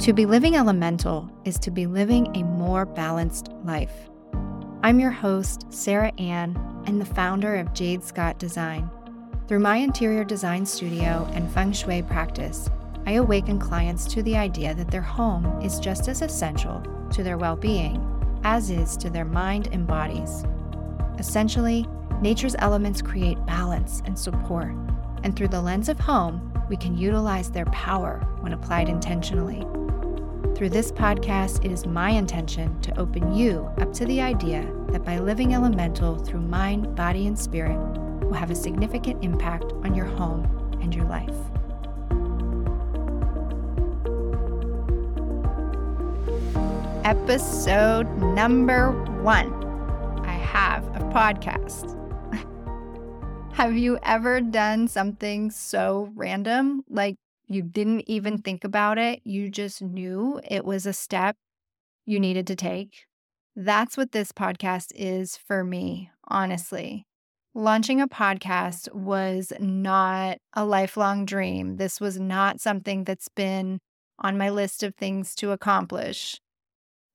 To be living elemental is to be living a more balanced life. I'm your host, Sara Ann, and the founder of Jade Scott Design. Through my interior design studio and feng shui practice, I awaken clients to the idea that their home is just as essential to their well being as is to their mind and bodies. Essentially, nature's elements create balance and support, and through the lens of home, we can utilize their power when applied intentionally. Through this podcast, it is my intention to open you up to the idea that by living elemental through mind, body, and spirit will have a significant impact on your home and your life. Episode number one I have a podcast. have you ever done something so random? Like you didn't even think about it, you just knew it was a step you needed to take? That's what this podcast is for me, honestly. Launching a podcast was not a lifelong dream. This was not something that's been on my list of things to accomplish.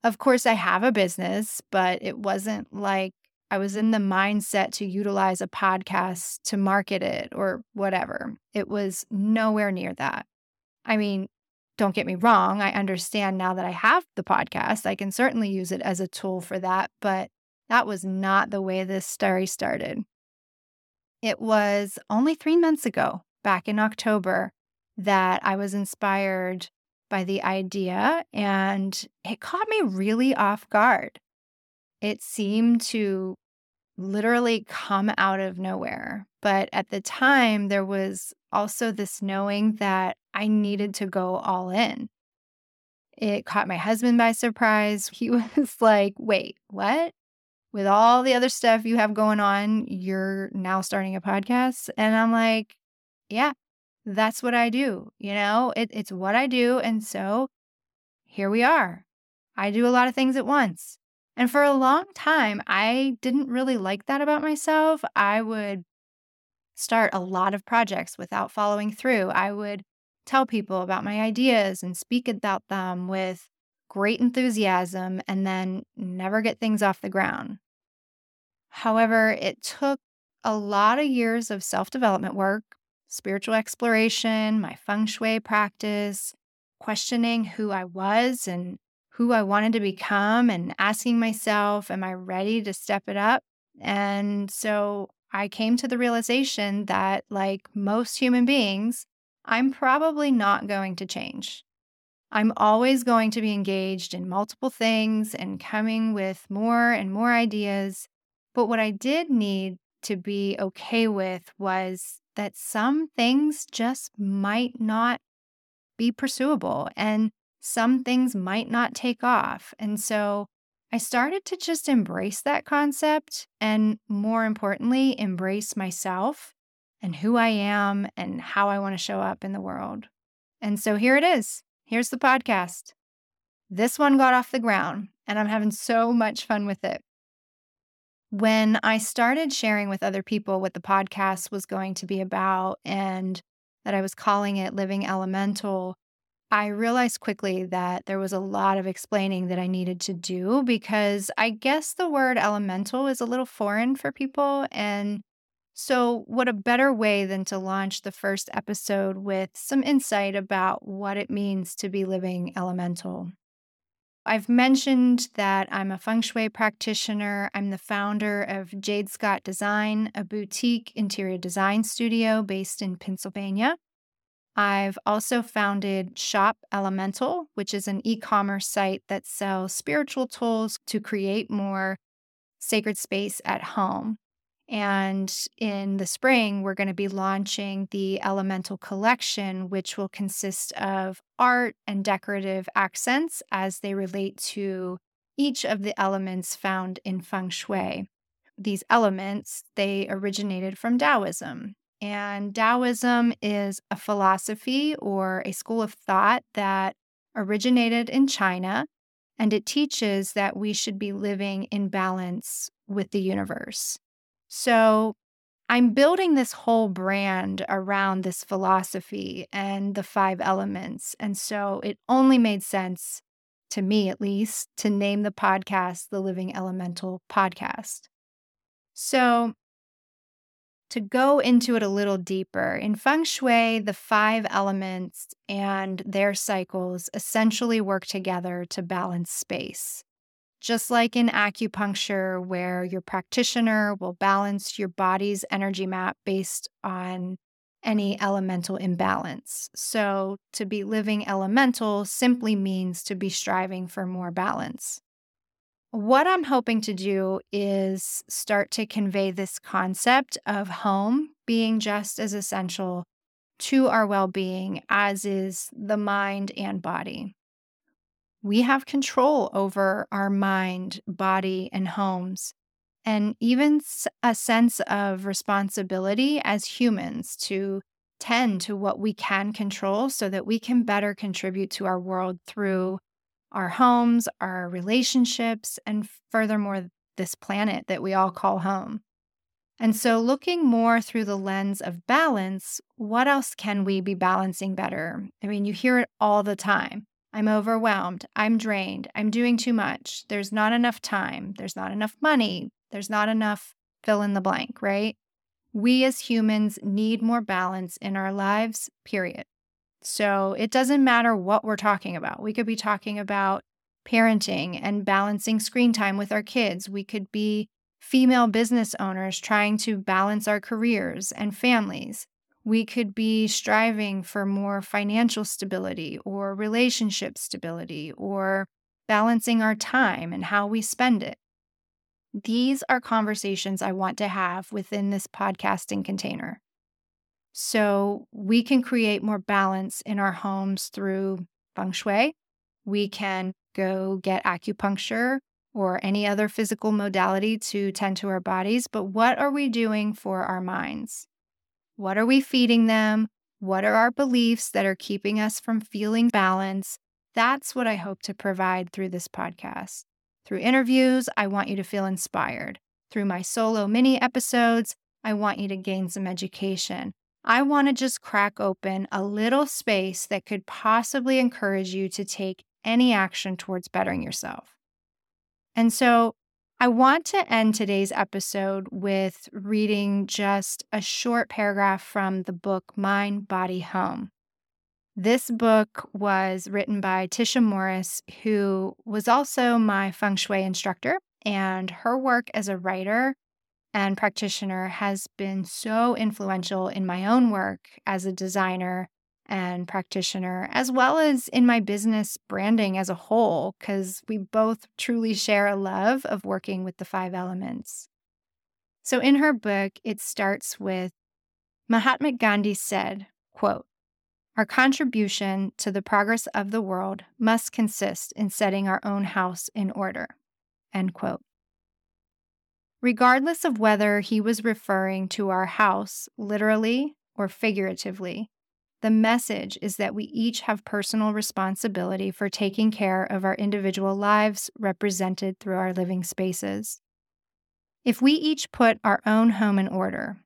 Of course, I have a business, but it wasn't like I was in the mindset to utilize a podcast to market it or whatever. It was nowhere near that. I mean, don't get me wrong, I understand now that I have the podcast. I can certainly use it as a tool for that, but that was not the way this story started. It was only three months ago, back in October, that I was inspired by the idea and it caught me really off guard. It seemed to literally come out of nowhere. But at the time, there was also this knowing that I needed to go all in. It caught my husband by surprise. He was like, wait, what? With all the other stuff you have going on, you're now starting a podcast? And I'm like, yeah, that's what I do. You know, it, it's what I do. And so here we are. I do a lot of things at once. And for a long time, I didn't really like that about myself. I would start a lot of projects without following through. I would tell people about my ideas and speak about them with great enthusiasm and then never get things off the ground. However, it took a lot of years of self development work, spiritual exploration, my feng shui practice, questioning who I was and who I wanted to become and asking myself, am I ready to step it up? And so I came to the realization that, like most human beings, I'm probably not going to change. I'm always going to be engaged in multiple things and coming with more and more ideas. But what I did need to be okay with was that some things just might not be pursuable. And some things might not take off. And so I started to just embrace that concept and, more importantly, embrace myself and who I am and how I want to show up in the world. And so here it is. Here's the podcast. This one got off the ground, and I'm having so much fun with it. When I started sharing with other people what the podcast was going to be about and that I was calling it Living Elemental, I realized quickly that there was a lot of explaining that I needed to do because I guess the word elemental is a little foreign for people. And so, what a better way than to launch the first episode with some insight about what it means to be living elemental? I've mentioned that I'm a feng shui practitioner. I'm the founder of Jade Scott Design, a boutique interior design studio based in Pennsylvania. I've also founded Shop Elemental, which is an e commerce site that sells spiritual tools to create more sacred space at home. And in the spring, we're going to be launching the Elemental Collection, which will consist of art and decorative accents as they relate to each of the elements found in feng shui. These elements, they originated from Taoism, and Taoism is a philosophy or a school of thought that originated in China, and it teaches that we should be living in balance with the universe. So, I'm building this whole brand around this philosophy and the five elements. And so it only made sense to me, at least, to name the podcast the Living Elemental Podcast. So, to go into it a little deeper, in feng shui, the five elements and their cycles essentially work together to balance space. Just like in acupuncture, where your practitioner will balance your body's energy map based on any elemental imbalance. So, to be living elemental simply means to be striving for more balance. What I'm hoping to do is start to convey this concept of home being just as essential to our well being as is the mind and body. We have control over our mind, body, and homes, and even a sense of responsibility as humans to tend to what we can control so that we can better contribute to our world through our homes, our relationships, and furthermore, this planet that we all call home. And so, looking more through the lens of balance, what else can we be balancing better? I mean, you hear it all the time. I'm overwhelmed. I'm drained. I'm doing too much. There's not enough time. There's not enough money. There's not enough fill in the blank, right? We as humans need more balance in our lives, period. So it doesn't matter what we're talking about. We could be talking about parenting and balancing screen time with our kids. We could be female business owners trying to balance our careers and families. We could be striving for more financial stability or relationship stability or balancing our time and how we spend it. These are conversations I want to have within this podcasting container. So we can create more balance in our homes through feng shui. We can go get acupuncture or any other physical modality to tend to our bodies. But what are we doing for our minds? What are we feeding them? What are our beliefs that are keeping us from feeling balance? That's what I hope to provide through this podcast. Through interviews, I want you to feel inspired. Through my solo mini episodes, I want you to gain some education. I want to just crack open a little space that could possibly encourage you to take any action towards bettering yourself. And so I want to end today's episode with reading just a short paragraph from the book Mind, Body, Home. This book was written by Tisha Morris, who was also my feng shui instructor, and her work as a writer and practitioner has been so influential in my own work as a designer and practitioner, as well as in my business branding as a whole, because we both truly share a love of working with the five elements. So in her book, it starts with Mahatma Gandhi said, quote, our contribution to the progress of the world must consist in setting our own house in order. End quote. Regardless of whether he was referring to our house literally or figuratively, the message is that we each have personal responsibility for taking care of our individual lives represented through our living spaces. If we each put our own home in order,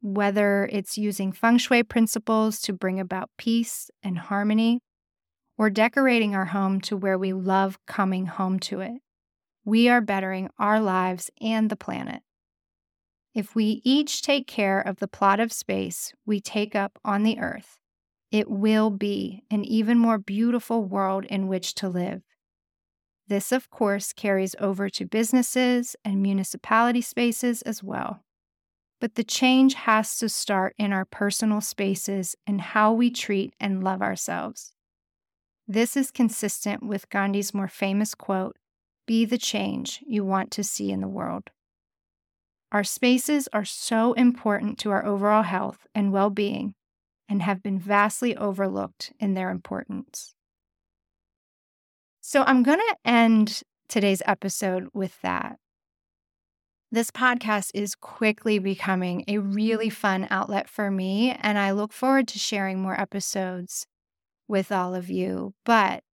whether it's using feng shui principles to bring about peace and harmony, or decorating our home to where we love coming home to it, we are bettering our lives and the planet. If we each take care of the plot of space we take up on the earth, it will be an even more beautiful world in which to live. This, of course, carries over to businesses and municipality spaces as well. But the change has to start in our personal spaces and how we treat and love ourselves. This is consistent with Gandhi's more famous quote Be the change you want to see in the world. Our spaces are so important to our overall health and well being and have been vastly overlooked in their importance. So I'm going to end today's episode with that. This podcast is quickly becoming a really fun outlet for me, and I look forward to sharing more episodes with all of you. But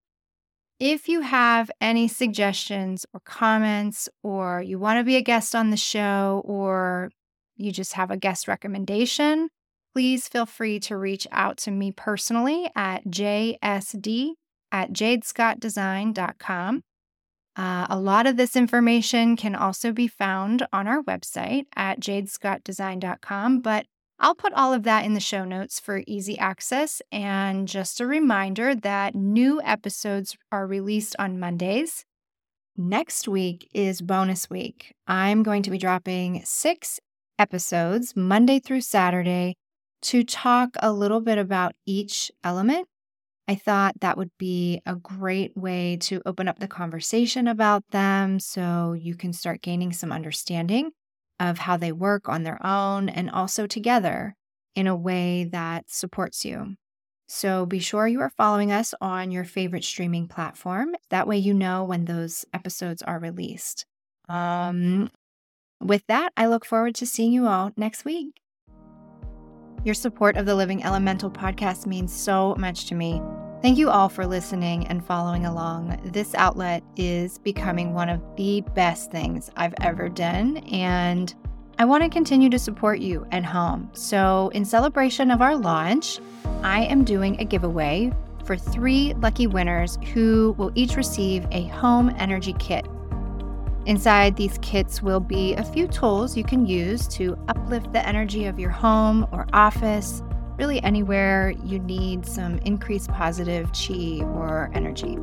if you have any suggestions or comments, or you want to be a guest on the show, or you just have a guest recommendation, please feel free to reach out to me personally at jsd at jadescottdesign.com. Uh, a lot of this information can also be found on our website at jadescottdesign.com, but I'll put all of that in the show notes for easy access. And just a reminder that new episodes are released on Mondays. Next week is bonus week. I'm going to be dropping six episodes, Monday through Saturday, to talk a little bit about each element I thought that would be a great way to open up the conversation about them so you can start gaining some understanding of how they work on their own and also together in a way that supports you. So be sure you are following us on your favorite streaming platform. That way you know when those episodes are released. Um, with that, I look forward to seeing you all next week. Your support of the Living Elemental podcast means so much to me. Thank you all for listening and following along. This outlet is becoming one of the best things I've ever done, and I want to continue to support you at home. So, in celebration of our launch, I am doing a giveaway for three lucky winners who will each receive a home energy kit Inside these kits will be a few tools you can use to uplift the energy of your home or office, really anywhere you need some increased positive chi or energy.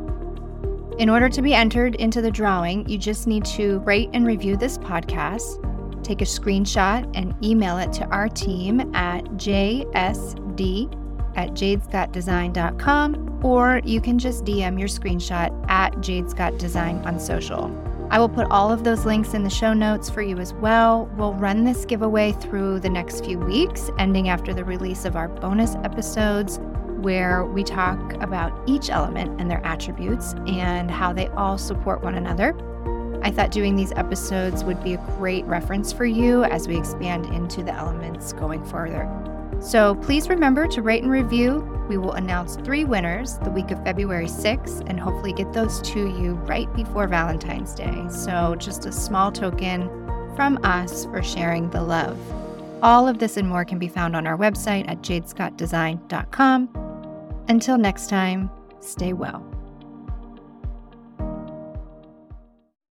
In order to be entered into the drawing, you just need to rate and review this podcast, take a screenshot, and email it to our team at jsd at jadescottdesign.com, or you can just DM your screenshot at jadescottdesign on social. I will put all of those links in the show notes for you as well. We'll run this giveaway through the next few weeks, ending after the release of our bonus episodes, where we talk about each element and their attributes and how they all support one another. I thought doing these episodes would be a great reference for you as we expand into the elements going further. So please remember to rate and review. We will announce three winners the week of February 6th and hopefully get those to you right before Valentine's Day. So, just a small token from us for sharing the love. All of this and more can be found on our website at jadescottdesign.com. Until next time, stay well.